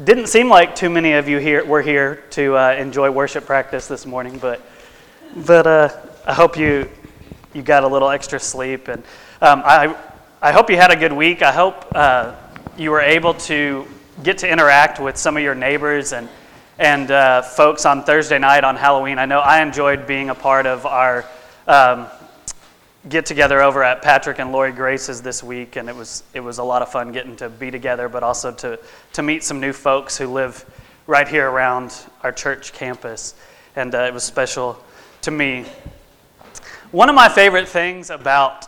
It didn't seem like too many of you here were here to uh, enjoy worship practice this morning, but but uh, I hope you you got a little extra sleep, and um, I I hope you had a good week. I hope uh, you were able to get to interact with some of your neighbors and and uh, folks on Thursday night on Halloween. I know I enjoyed being a part of our. Um, get together over at Patrick and Lori Grace's this week, and it was it was a lot of fun getting to be together, but also to to meet some new folks who live right here around our church campus, and uh, it was special to me. One of my favorite things about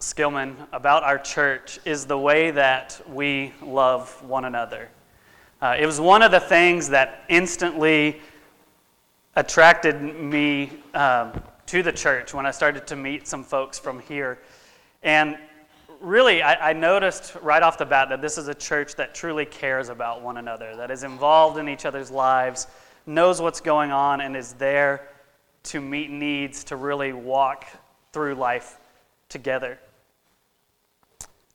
Skillman, about our church, is the way that we love one another. Uh, it was one of the things that instantly attracted me. Um, to the church when I started to meet some folks from here. And really, I, I, noticed right off the bat that this is a church that truly cares about one another, that is involved in each other's lives, knows what's going on, and is there to meet needs, to really walk through life together.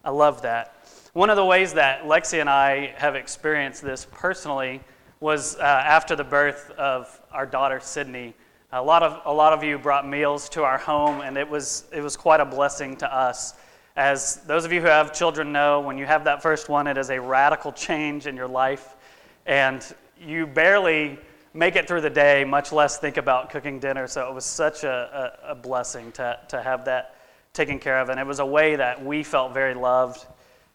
I love that. One of the ways that Lexi and I have experienced this personally was uh, after the birth of our daughter, Sydney. A lot of, a lot of you brought meals to our home, and it was, it was quite a blessing to us. As those of you who have children know, when you have that first one, it is a radical change in your life, and you barely make it through the day, much less think about cooking dinner. So it was such a, a, a blessing to, to have that taken care of, and it was a way that we felt very loved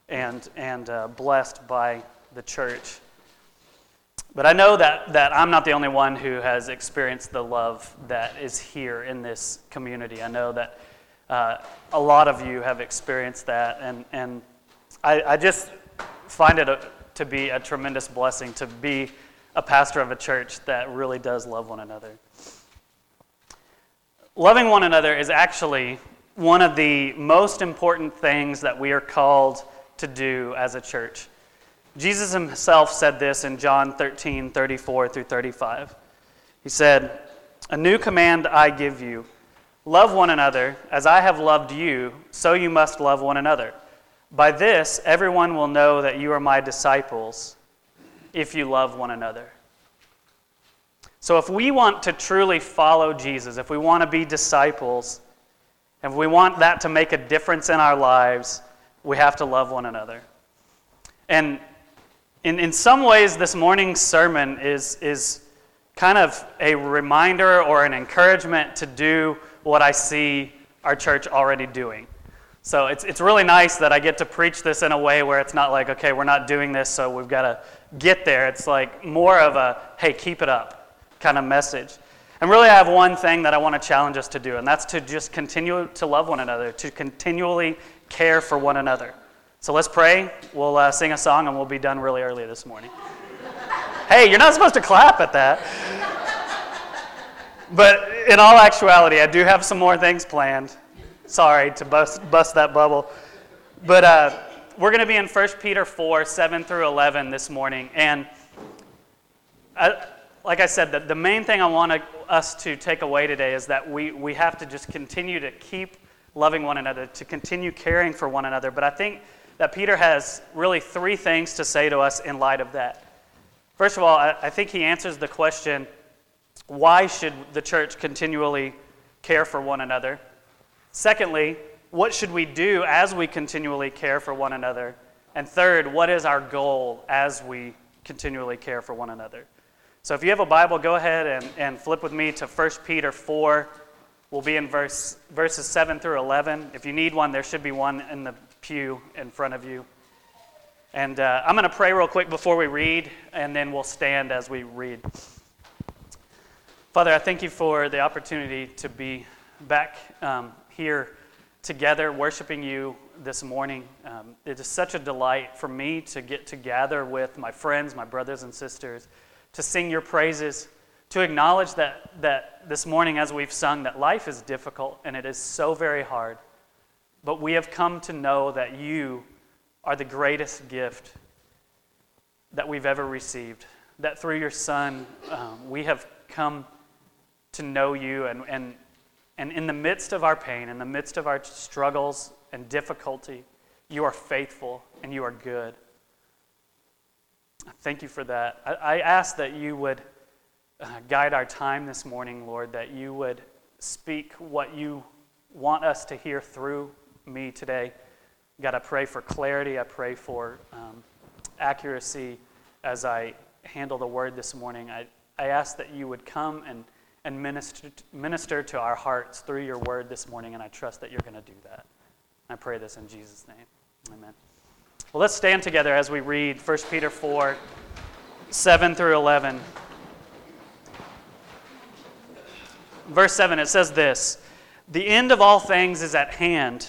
and, and uh, blessed by the church. But I know that, that I'm not the only one who has experienced the love that is here in this community. I know that uh, a lot of you have experienced that, and, and I, I just find it a, to be a tremendous blessing to be a pastor of a church that really does love one another. Loving one another is actually one of the most important things that we are called to do as a church. Jesus himself said this in John 13, 34 through 35. He said, A new command I give you love one another as I have loved you, so you must love one another. By this, everyone will know that you are my disciples if you love one another. So, if we want to truly follow Jesus, if we want to be disciples, if we want that to make a difference in our lives, we have to love one another. And in, in some ways, this morning's sermon is, is kind of a reminder or an encouragement to do what I see our church already doing. So it's, it's really nice that I get to preach this in a way where it's not like, okay, we're not doing this, so we've got to get there. It's like more of a, hey, keep it up kind of message. And really, I have one thing that I want to challenge us to do, and that's to just continue to love one another, to continually care for one another. So let's pray. We'll uh, sing a song and we'll be done really early this morning. hey, you're not supposed to clap at that. But in all actuality, I do have some more things planned. Sorry to bust, bust that bubble. But uh, we're going to be in 1 Peter 4 7 through 11 this morning. And I, like I said, the, the main thing I want us to take away today is that we, we have to just continue to keep loving one another, to continue caring for one another. But I think that Peter has really three things to say to us in light of that. First of all, I think he answers the question why should the church continually care for one another? Secondly, what should we do as we continually care for one another? And third, what is our goal as we continually care for one another? So if you have a Bible, go ahead and, and flip with me to 1 Peter 4. We'll be in verse, verses 7 through 11. If you need one, there should be one in the pew in front of you. And uh, I'm going to pray real quick before we read, and then we'll stand as we read. Father, I thank you for the opportunity to be back um, here together, worshiping you this morning. Um, it is such a delight for me to get to gather with my friends, my brothers and sisters, to sing your praises, to acknowledge that, that this morning, as we've sung, that life is difficult and it is so very hard. But we have come to know that you are the greatest gift that we've ever received. That through your Son, um, we have come to know you. And, and, and in the midst of our pain, in the midst of our struggles and difficulty, you are faithful and you are good. Thank you for that. I, I ask that you would uh, guide our time this morning, Lord, that you would speak what you want us to hear through me today. God, I pray for clarity. I pray for um, accuracy as I handle the word this morning. I, I ask that you would come and, and minister, minister to our hearts through your word this morning, and I trust that you're going to do that. I pray this in Jesus' name. Amen. Well, let's stand together as we read 1 Peter 4 7 through 11. Verse 7, it says this The end of all things is at hand.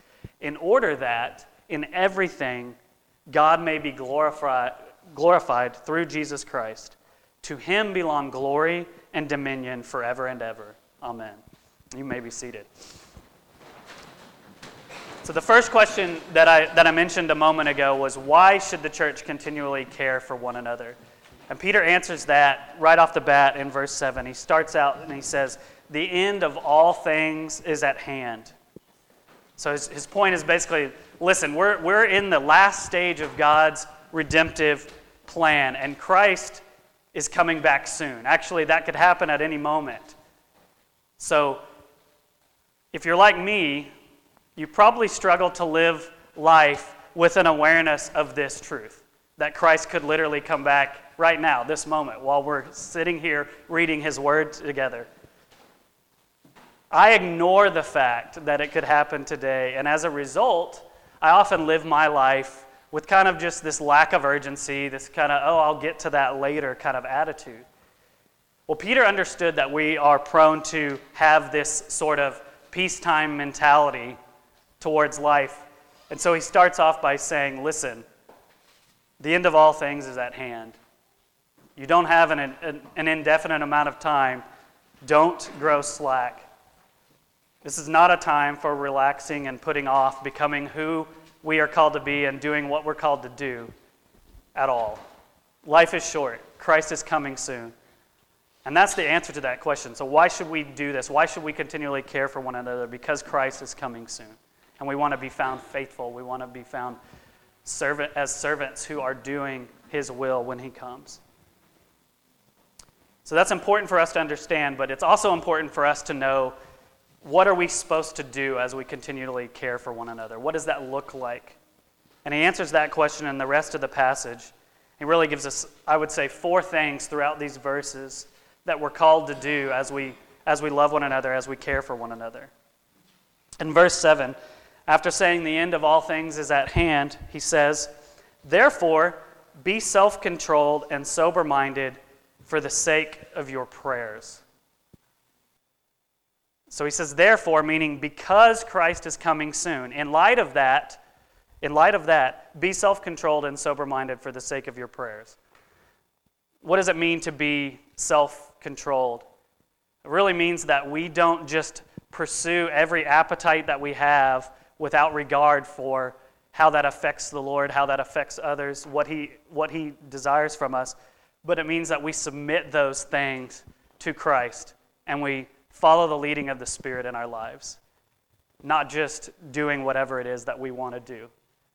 in order that in everything God may be glorified, glorified through Jesus Christ. To him belong glory and dominion forever and ever. Amen. You may be seated. So, the first question that I, that I mentioned a moment ago was why should the church continually care for one another? And Peter answers that right off the bat in verse 7. He starts out and he says, The end of all things is at hand. So, his, his point is basically listen, we're, we're in the last stage of God's redemptive plan, and Christ is coming back soon. Actually, that could happen at any moment. So, if you're like me, you probably struggle to live life with an awareness of this truth that Christ could literally come back right now, this moment, while we're sitting here reading his word together. I ignore the fact that it could happen today, and as a result, I often live my life with kind of just this lack of urgency, this kind of, oh, I'll get to that later kind of attitude. Well, Peter understood that we are prone to have this sort of peacetime mentality towards life. And so he starts off by saying, Listen, the end of all things is at hand. You don't have an, an, an, indefinite amount of time. Don't grow slack. This is not a time for relaxing and putting off becoming who we are called to be and doing what we're called to do at all. Life is short. Christ is coming soon. And that's the answer to that question. So, why should we do this? Why should we continually care for one another? Because Christ is coming soon. And we want to be found faithful. We want to be found servant, as servants who are doing His will when He comes. So, that's important for us to understand, but it's also important for us to know what are we supposed to do as we continually care for one another? What does that look like? And he answers that question in the rest of the passage. He really gives us, I would say, four things throughout these verses that we're called to do as we, as we love one another, as we care for one another. In verse 7, after saying the end of all things is at hand, he says, Therefore, be self controlled and sober minded for the sake of your prayers. So he says, therefore, meaning because Christ is coming soon. In light of that, in light of that, be self controlled and sober minded for the sake of your prayers. What does it mean to be self controlled? It really means that we don't just pursue every appetite that we have without regard for how that affects the Lord, how that affects others, what he, what he desires from us. But it means that we submit those things to Christ and we follow the leading of the Spirit in our lives, not just doing whatever it is that we want to do.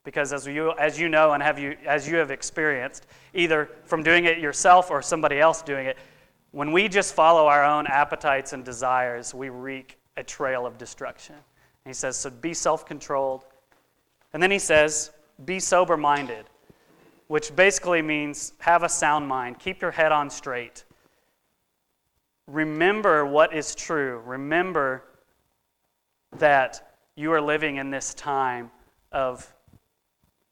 Because as you, as you know and have you, as you have experienced, either from doing it yourself or somebody else doing it, when we just follow our own appetites and desires, we wreak a trail of destruction. And he says, so be self controlled. And then he says, be sober minded, which basically means have a sound mind, keep your head on straight. Remember what is true. Remember that you are living in this time of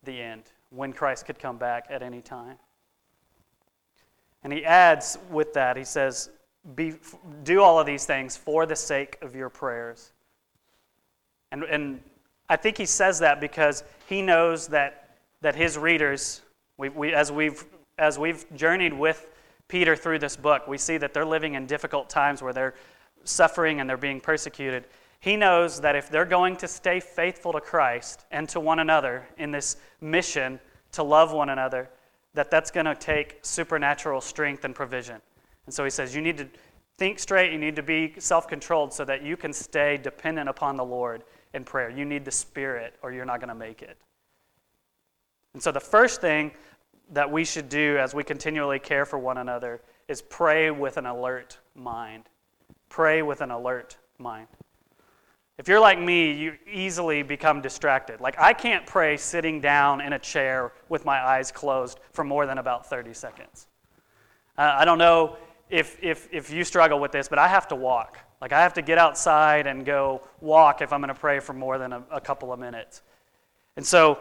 the end, when Christ could come back at any time. And he adds with that, he says, Be, do all of these things for the sake of your prayers. And, and I think he says that because he knows that, that his readers, we, we, as we've as we've journeyed with Peter through this book, we see that they're living in difficult times where they're suffering and they're being persecuted. He knows that if they're going to stay faithful to Christ and to one another in this mission to love one another, that that's going to take supernatural strength and provision. And so he says, you need to think straight, you need to be self controlled so that you can stay dependent upon the Lord in prayer. You need the Spirit, or you're not going to make it. And so the first thing that we should do as we continually care for one another is pray with an alert mind. Pray with an alert mind. If you're like me, you easily become distracted. Like, I can't pray sitting down in a chair with my eyes closed for more than about 30 seconds. Uh, I don't know if, if, if you struggle with this, but I have to walk. Like, I have to get outside and go walk if I'm going to pray for more than a, a couple of minutes. And so,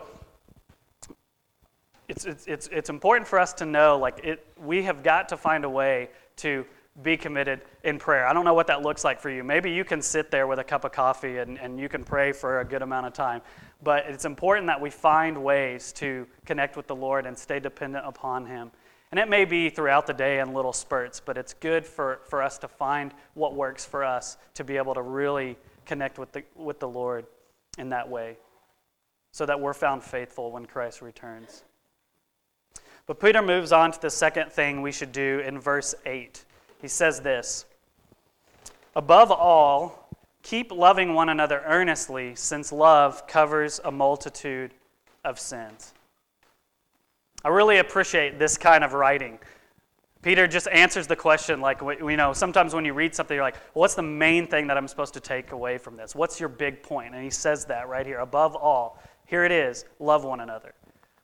it's, it's, it's, it's important for us to know, like, it, we have got to find a way to be committed in prayer. I don't know what that looks like for you. Maybe you can sit there with a cup of coffee and, and you can pray for a good amount of time. But it's important that we find ways to connect with the Lord and stay dependent upon Him. And it may be throughout the day in little spurts, but it's good for, for us to find what works for us to be able to really connect with the, with the Lord in that way so that we're found faithful when Christ returns. But Peter moves on to the second thing we should do in verse 8. He says this Above all, keep loving one another earnestly, since love covers a multitude of sins. I really appreciate this kind of writing. Peter just answers the question like, you know, sometimes when you read something, you're like, well, what's the main thing that I'm supposed to take away from this? What's your big point? And he says that right here. Above all, here it is love one another.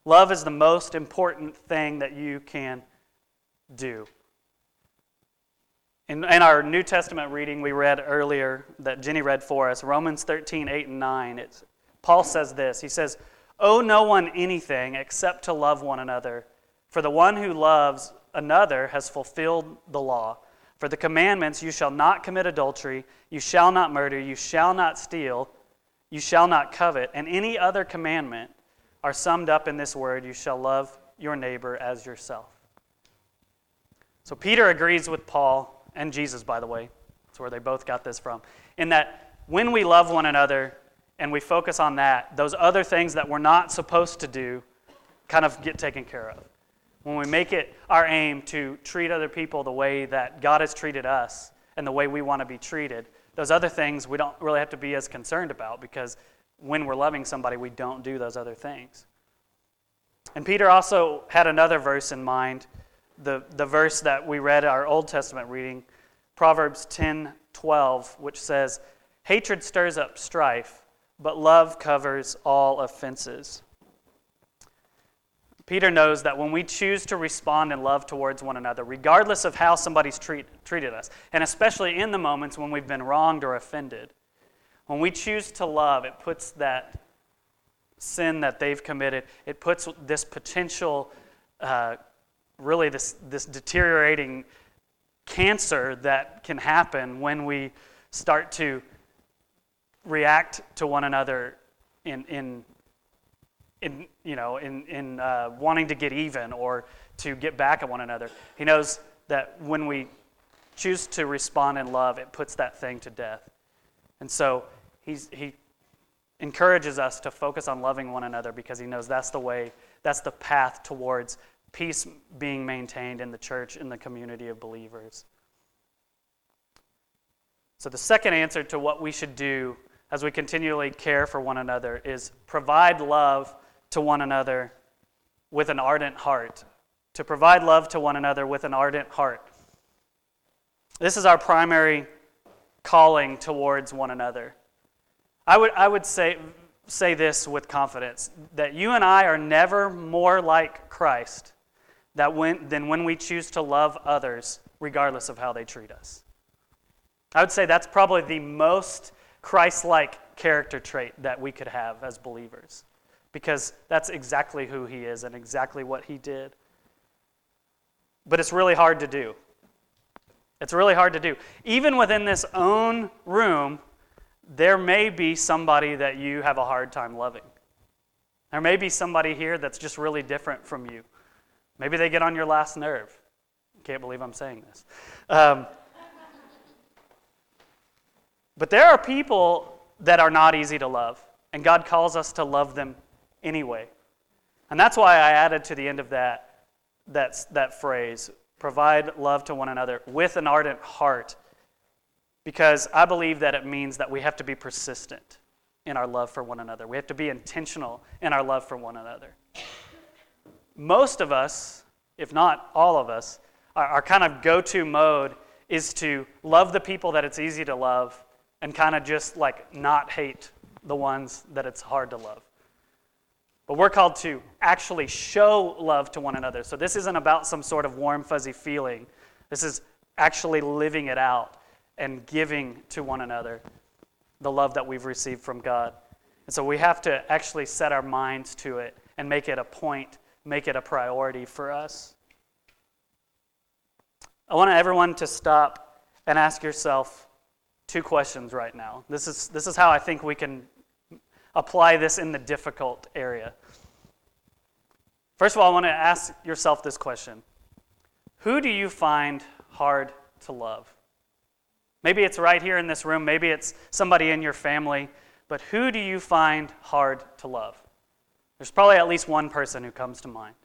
Love is the most important thing that you can do. In, in, our New Testament reading we read earlier that Jenny read for us, Romans 13, 8 and 9, Paul says this. He says, Owe no one anything except to love one another. For the one who loves another has fulfilled the law. For the commandments, you shall not commit adultery, you shall not murder, you shall not steal, you shall not covet, and any other commandment are summed up in this word you shall love your neighbor as yourself. So Peter agrees with Paul and Jesus, by the way. That's where they both got this from. In that when we love one another and we focus on that, those other things that we're not supposed to do kind of get taken care of. When we make it our aim to treat other people the way that God has treated us and the way we want to be treated, those other things we don't really have to be as concerned about because when we're loving somebody, we don't do those other things. And Peter also had another verse in mind the, the verse that we read our Old Testament reading, Proverbs 10 12, which says, Hatred stirs up strife, but love covers all offenses. Peter knows that when we choose to respond in love towards one another, regardless of how somebody's treat, treated us, and especially in the moments when we've been wronged or offended, when we choose to love, it puts that sin that they've committed, it puts this potential uh, really this, this deteriorating cancer that can happen when we start to react to one another in, in, in you know, in, in uh, wanting to get even or to get back at one another. He knows that when we choose to respond in love, it puts that thing to death. And so he's, he encourages us to focus on loving one another because he knows that's the way, that's the path towards peace being maintained in the church, in the community of believers. So, the second answer to what we should do as we continually care for one another is provide love to one another with an ardent heart. To provide love to one another with an ardent heart. This is our primary calling towards one another. I would, I would say, say this with confidence that you and I are never more like Christ that when, than when we choose to love others regardless of how they treat us. I would say that's probably the most Christ like character trait that we could have as believers because that's exactly who he is and exactly what he did. But it's really hard to do. It's really hard to do. Even within this own room, there may be somebody that you have a hard time loving. There may be somebody here that's just really different from you Maybe they get on your last nerve. Can't believe I'm saying this. Um, but there are people that are not easy to love, and God calls us to love them anyway. And that's why I added to the end of that, that, that phrase provide love to one another with an ardent heart, because I believe that it means that we have to be persistent in our love for one another. We have to be intentional in our love for one another. Most of us, if not all of us, our, our kind of go to mode is to love the people that it's easy to love and kind of just like not hate the ones that it's hard to love. But we're called to actually show love to one another. So this isn't about some sort of warm, fuzzy feeling. This is actually living it out and giving to one another the love that we've received from God. And so we have to actually set our minds to it and make it a point, make it a priority for us. I want everyone to stop and ask yourself two questions right now. This is, this is how I think we can apply this in the difficult area. First of all, I want to ask yourself this question Who do you find hard to love? Maybe it's right here in this room, maybe it's somebody in your family, but who do you find hard to love? There's probably at least one person who comes to mind.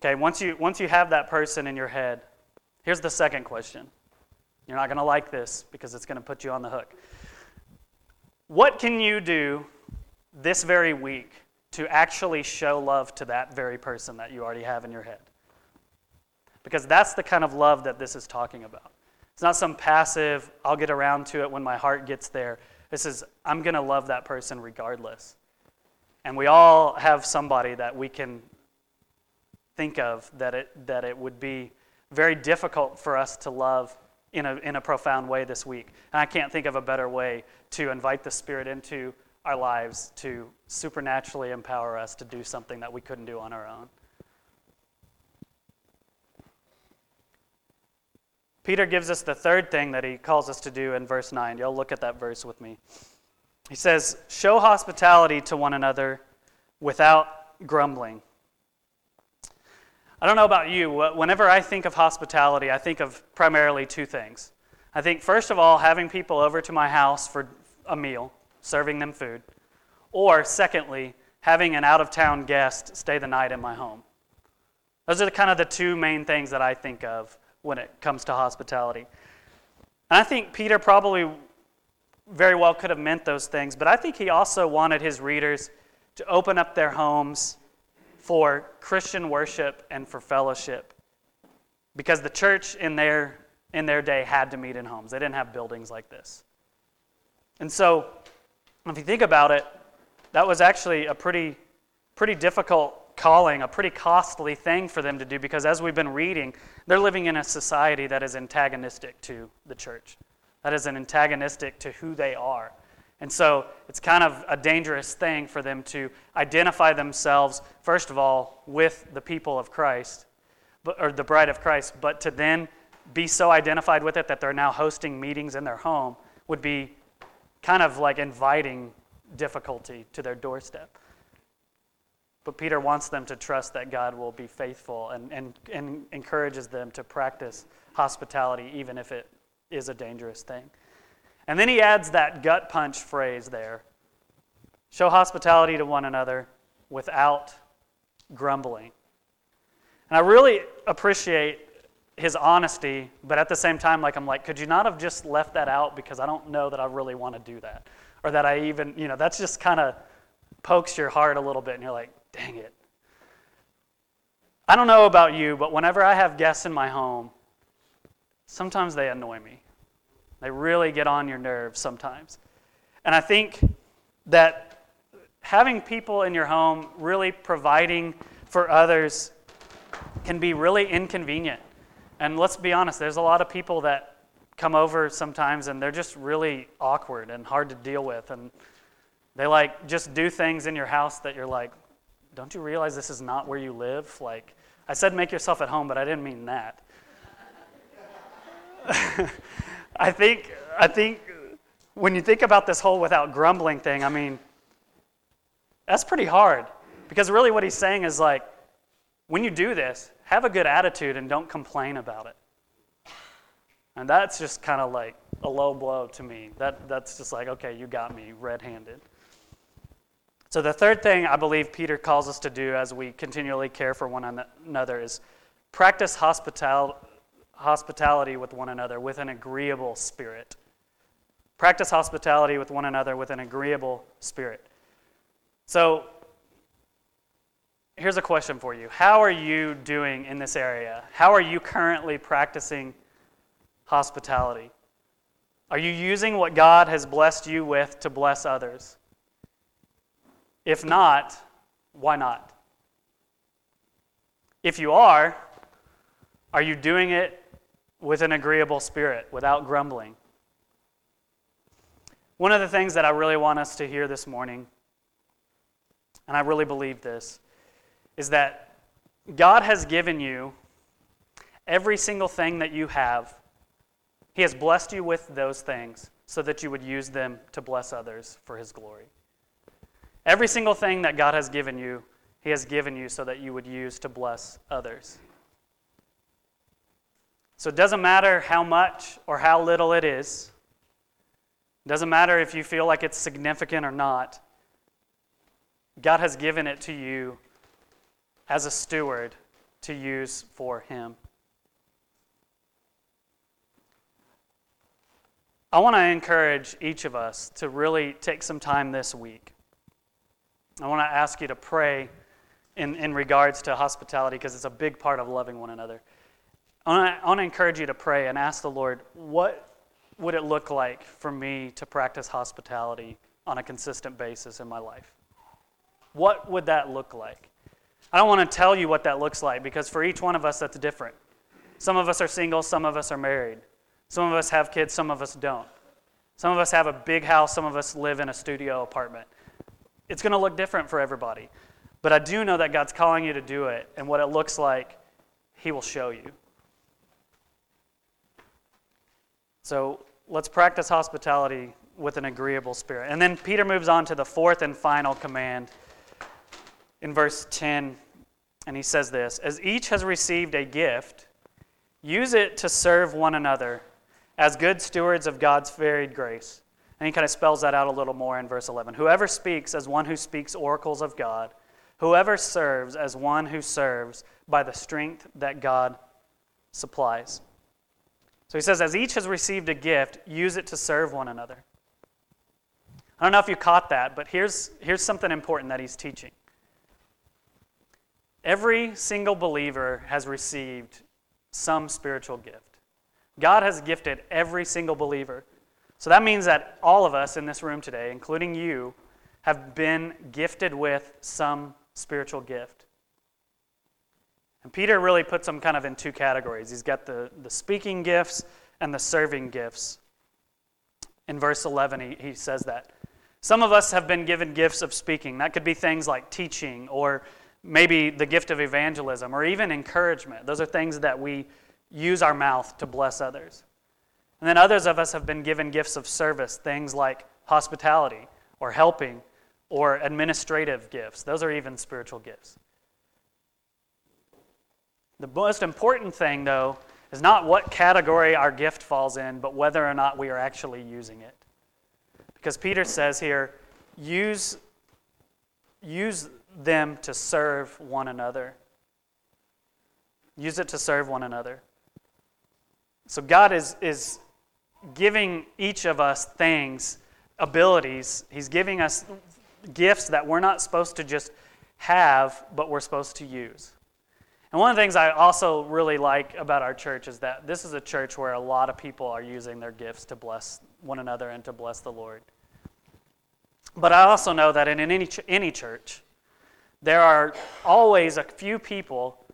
Okay, once you, once you have that person in your head, here's the second question. You're not going to like this because it's going to put you on the hook. What can you do this very week to actually show love to that very person that you already have in your head? Because that's the kind of love that this is talking about. It's not some passive, I'll get around to it when my heart gets there. This is, I'm going to love that person regardless. And we all have somebody that we can think of that it, that it would be very difficult for us to love in a, in a profound way this week. And I can't think of a better way to invite the Spirit into our lives to supernaturally empower us to do something that we couldn't do on our own. Peter gives us the third thing that he calls us to do in verse 9. Y'all look at that verse with me. He says, Show hospitality to one another without grumbling. I don't know about you, whenever I think of hospitality, I think of primarily two things. I think, first of all, having people over to my house for a meal, serving them food, or secondly, having an out of town guest stay the night in my home. Those are the, kind of the two main things that I think of when it comes to hospitality. And I think Peter probably very well could have meant those things, but I think he also wanted his readers to open up their homes for Christian worship and for fellowship. Because the church in their, in their day had to meet in homes, they didn't have buildings like this. And so, if you think about it, that was actually a pretty, pretty difficult calling, a pretty costly thing for them to do because as we've been reading, they're living in a society that is antagonistic to the church, that is an antagonistic to who they are. And so it's kind of a dangerous thing for them to identify themselves, first of all, with the people of Christ, or the bride of Christ, but to then be so identified with it that they're now hosting meetings in their home would be kind of like inviting difficulty to their doorstep. But Peter wants them to trust that God will be faithful and, and, and encourages them to practice hospitality, even if it is a dangerous thing. And then he adds that gut punch phrase there show hospitality to one another without grumbling. And I really appreciate his honesty, but at the same time, like I'm like, could you not have just left that out because I don't know that I really want to do that, or that I even, you know, that's just kind of pokes your heart a little bit, and you're like, Dang it. I don't know about you, but whenever I have guests in my home, sometimes they annoy me. They really get on your nerves sometimes. And I think that having people in your home really providing for others can be really inconvenient. And let's be honest, there's a lot of people that come over sometimes and they're just really awkward and hard to deal with. And they like just do things in your house that you're like, don't you realize this is not where you live? Like, I said make yourself at home, but I didn't mean that. I think, I think when you think about this whole without grumbling thing, I mean, that's pretty hard. Because really what he's saying is like, when you do this, have a good attitude and don't complain about it. And that's just kind of like a low blow to me. That, that's just like, okay, you got me red handed. So, the third thing I believe Peter calls us to do as we continually care for one another is practice hospital, hospitality with one another with an agreeable spirit. Practice hospitality with one another with an agreeable spirit. So, here's a question for you How are you doing in this area? How are you currently practicing hospitality? Are you using what God has blessed you with to bless others? If not, why not? If you are, are you doing it with an agreeable spirit, without grumbling? One of the things that I really want us to hear this morning, and I really believe this, is that God has given you every single thing that you have. He has blessed you with those things so that you would use them to bless others for His glory. Every single thing that God has given you, He has given you so that you would use to bless others. So it doesn't matter how much or how little it is. It doesn't matter if you feel like it's significant or not. God has given it to you as a steward to use for Him. I want to encourage each of us to really take some time this week. I want to ask you to pray in, in regards to hospitality because it's a big part of loving one another. I want, to, encourage you to pray and ask the Lord, what would it look like for me to practice hospitality on a consistent basis in my life? What would that look like? I don't want to tell you what that looks like because for each one of us, that's different. Some of us are single, some of us are married. Some of us have kids, some of us don't. Some of us have a big house, some of us live in a studio apartment. It's going to look different for everybody. But I do know that God's calling you to do it, and what it looks like, He will show you. So let's practice hospitality with an agreeable spirit. And then Peter moves on to the fourth and final command in verse 10, and he says this As each has received a gift, use it to serve one another as good stewards of God's varied grace. And he kind of spells that out a little more in verse 11. Whoever speaks as one who speaks oracles of God, whoever serves as one who serves by the strength that God supplies. So he says, as each has received a gift, use it to serve one another. I don't know if you caught that, but here's, here's something important that he's teaching. Every single believer has received some spiritual gift. God has gifted every single believer. So that means that all of us in this room today, including you, have been gifted with some spiritual gift. And Peter really puts them kind of in two categories. He's got the, the speaking gifts and the serving gifts. In verse 11, he, he says that. Some of us have been given gifts of speaking. That could be things like teaching or maybe the gift of evangelism or even encouragement. Those are things that we use our mouth to bless others. And then others of us have been given gifts of service, things like hospitality or helping or administrative gifts. Those are even spiritual gifts. The most important thing, though, is not what category our gift falls in, but whether or not we are actually using it. Because Peter says here, use, use them to serve one another. Use it to serve one another. So God is, is giving each of us things, abilities. He's giving us gifts that we're not supposed to just have, but we're supposed to use. And one of the things I also really like about our church is that this is a church where a lot of people are using their gifts to bless one another and to bless the Lord. But I also know that in any, any church, there are always a few people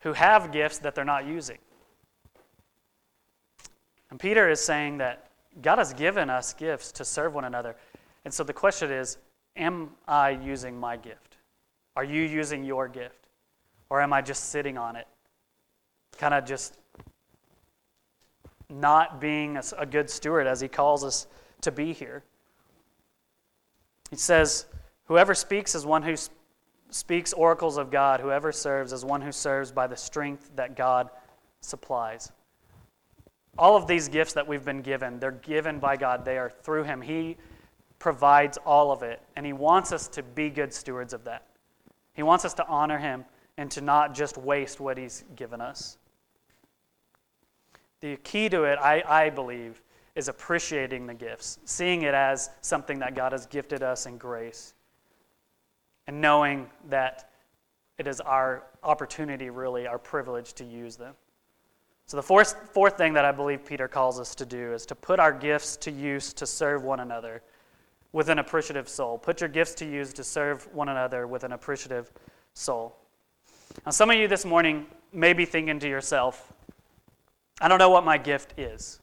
who have gifts that they're not using. And Peter is saying that God has given us gifts to serve one another. And so the question is Am I using my gift? Are you using your gift? Or am I just sitting on it? Kind of just not being a, good steward as he calls us to be here. He says, Whoever speaks is one who speaks oracles of God, whoever serves is one who serves by the strength that God supplies. All of these gifts that we've been given, they're given by God. They are through Him. He provides all of it, and He wants us to be good stewards of that. He wants us to honor Him and to not just waste what He's given us. The key to it, I, I believe, is appreciating the gifts, seeing it as something that God has gifted us in grace, and knowing that it is our opportunity, really, our privilege to use them. So, the fourth, fourth thing that I believe Peter calls us to do is to put our gifts to use to serve one another with an appreciative soul. Put your gifts to use to serve one another with an appreciative soul. Now, some of you this morning may be thinking to yourself, I don't know what my gift is.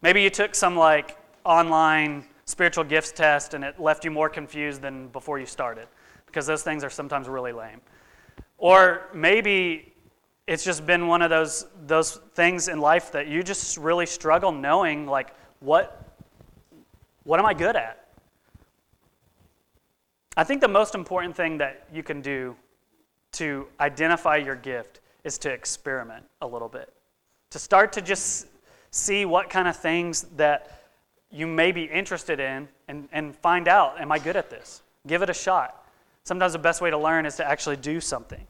Maybe you took some like online spiritual gifts test and it left you more confused than before you started because those things are sometimes really lame. Or maybe it's just been one of those those things in life that you just really struggle knowing like what what am I good at? I think the most important thing that you can do to identify your gift is to experiment a little bit to start to just see what kind of things that you may be interested in and, and find out am I good at this? Give it a shot. Sometimes the best way to learn is to actually do something.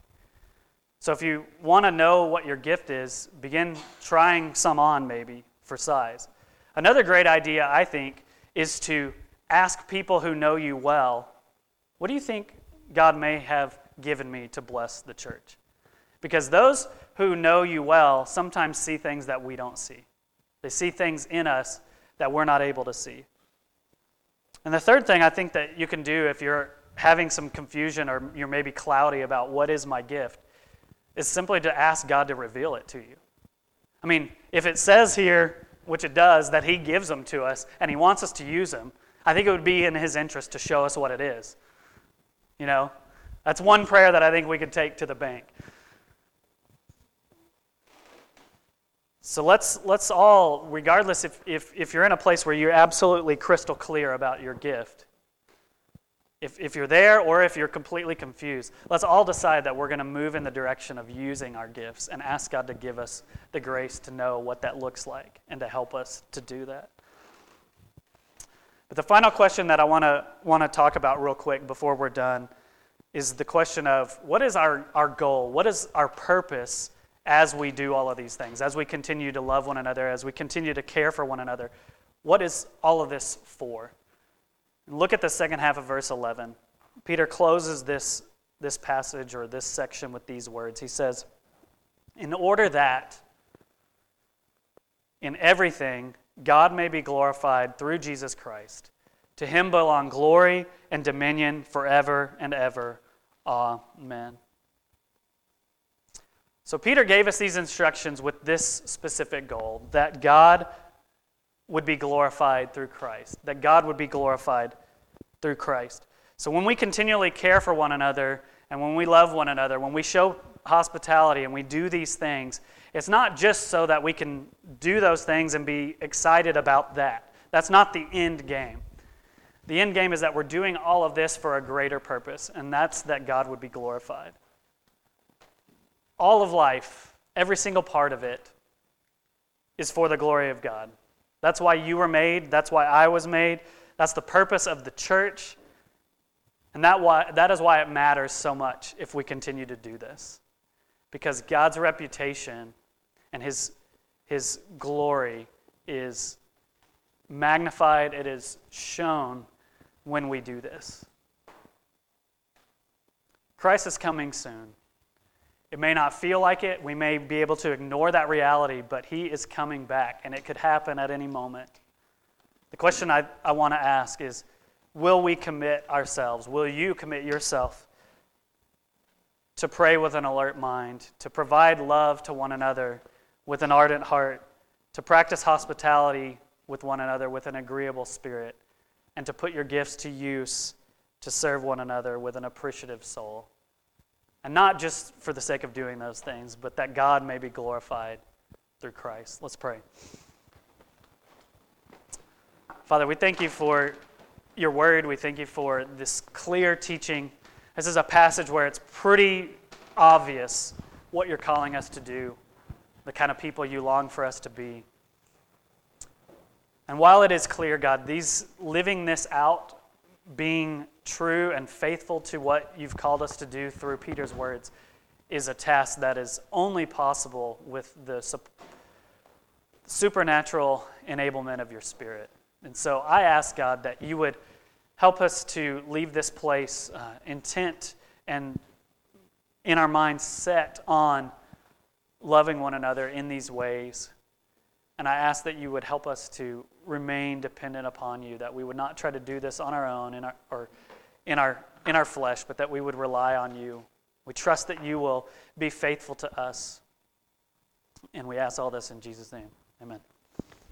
So if you want to know what your gift is, begin trying some on maybe for size. Another great idea, I think, is to ask people who know you well, what do you think God may have given me to bless the church? Because those who know you well sometimes see things that we don't see. They see things in us that we're not able to see. And the third thing I think that you can do if you're having some confusion or you're maybe cloudy about what is my gift is simply to ask God to reveal it to you. I mean, if it says here, which it does, that He gives them to us and He wants us to use them, I think it would be in His interest to show us what it is. You know, that's one prayer that I think we could take to the bank. So let's, let's all, regardless if, if, if you're in a place where you're absolutely crystal clear about your gift, if, if you're there or if you're completely confused, let's all decide that we're going to move in the direction of using our gifts and ask God to give us the grace to know what that looks like and to help us to do that. But the final question that I want to want to talk about real quick before we're done is the question of what is our, our goal? What is our purpose as we do all of these things, as we continue to love one another, as we continue to care for one another. What is all of this for? Look at the second half of verse 11. Peter closes this, this passage or this section with these words. He says, In order that in everything God may be glorified through Jesus Christ, to him belong glory and dominion forever and ever. Amen. So, Peter gave us these instructions with this specific goal that God would be glorified through Christ, that God would be glorified through Christ. So, when we continually care for one another and when we love one another, when we show hospitality and we do these things, it's not just so that we can do those things and be excited about that. That's not the end game. The end game is that we're doing all of this for a greater purpose, and that's that God would be glorified all of life, every single part of it, is for the glory of God. That's why you were made. That's why I was made. That's the purpose of the church. And that, why, that is why it matters so much if we continue to do this. Because God's reputation and his, his glory is magnified, it is shown when we do this. Christ is coming soon. It may not feel like it. We may be able to ignore that reality, but He is coming back, and it could happen at any moment. The question I, I want to ask is Will we commit ourselves? Will you commit yourself to pray with an alert mind, to provide love to one another with an ardent heart, to practice hospitality with one another with an agreeable spirit, and to put your gifts to use to serve one another with an appreciative soul? And not just for the sake of doing those things, but that God may be glorified through Christ. Let's pray. Father, we thank you for your word. We thank you for this clear teaching This is a passage where it's pretty obvious what you're calling us to do, the kind of people you long for us to be. And while it is clear, God, these living this out, being true and faithful to what you've called us to do through Peter's words, is a task that is only possible with the supernatural enablement of your Spirit. And so I ask God that you would help us to leave this place uh, intent and in our minds set on loving one another in these ways. And I ask that you would help us to remain dependent upon you, that we would not try to do this on our own our, or in our, in our flesh, but that we would rely on you. We trust that you will be faithful to us. And we ask all this in Jesus' name. Amen.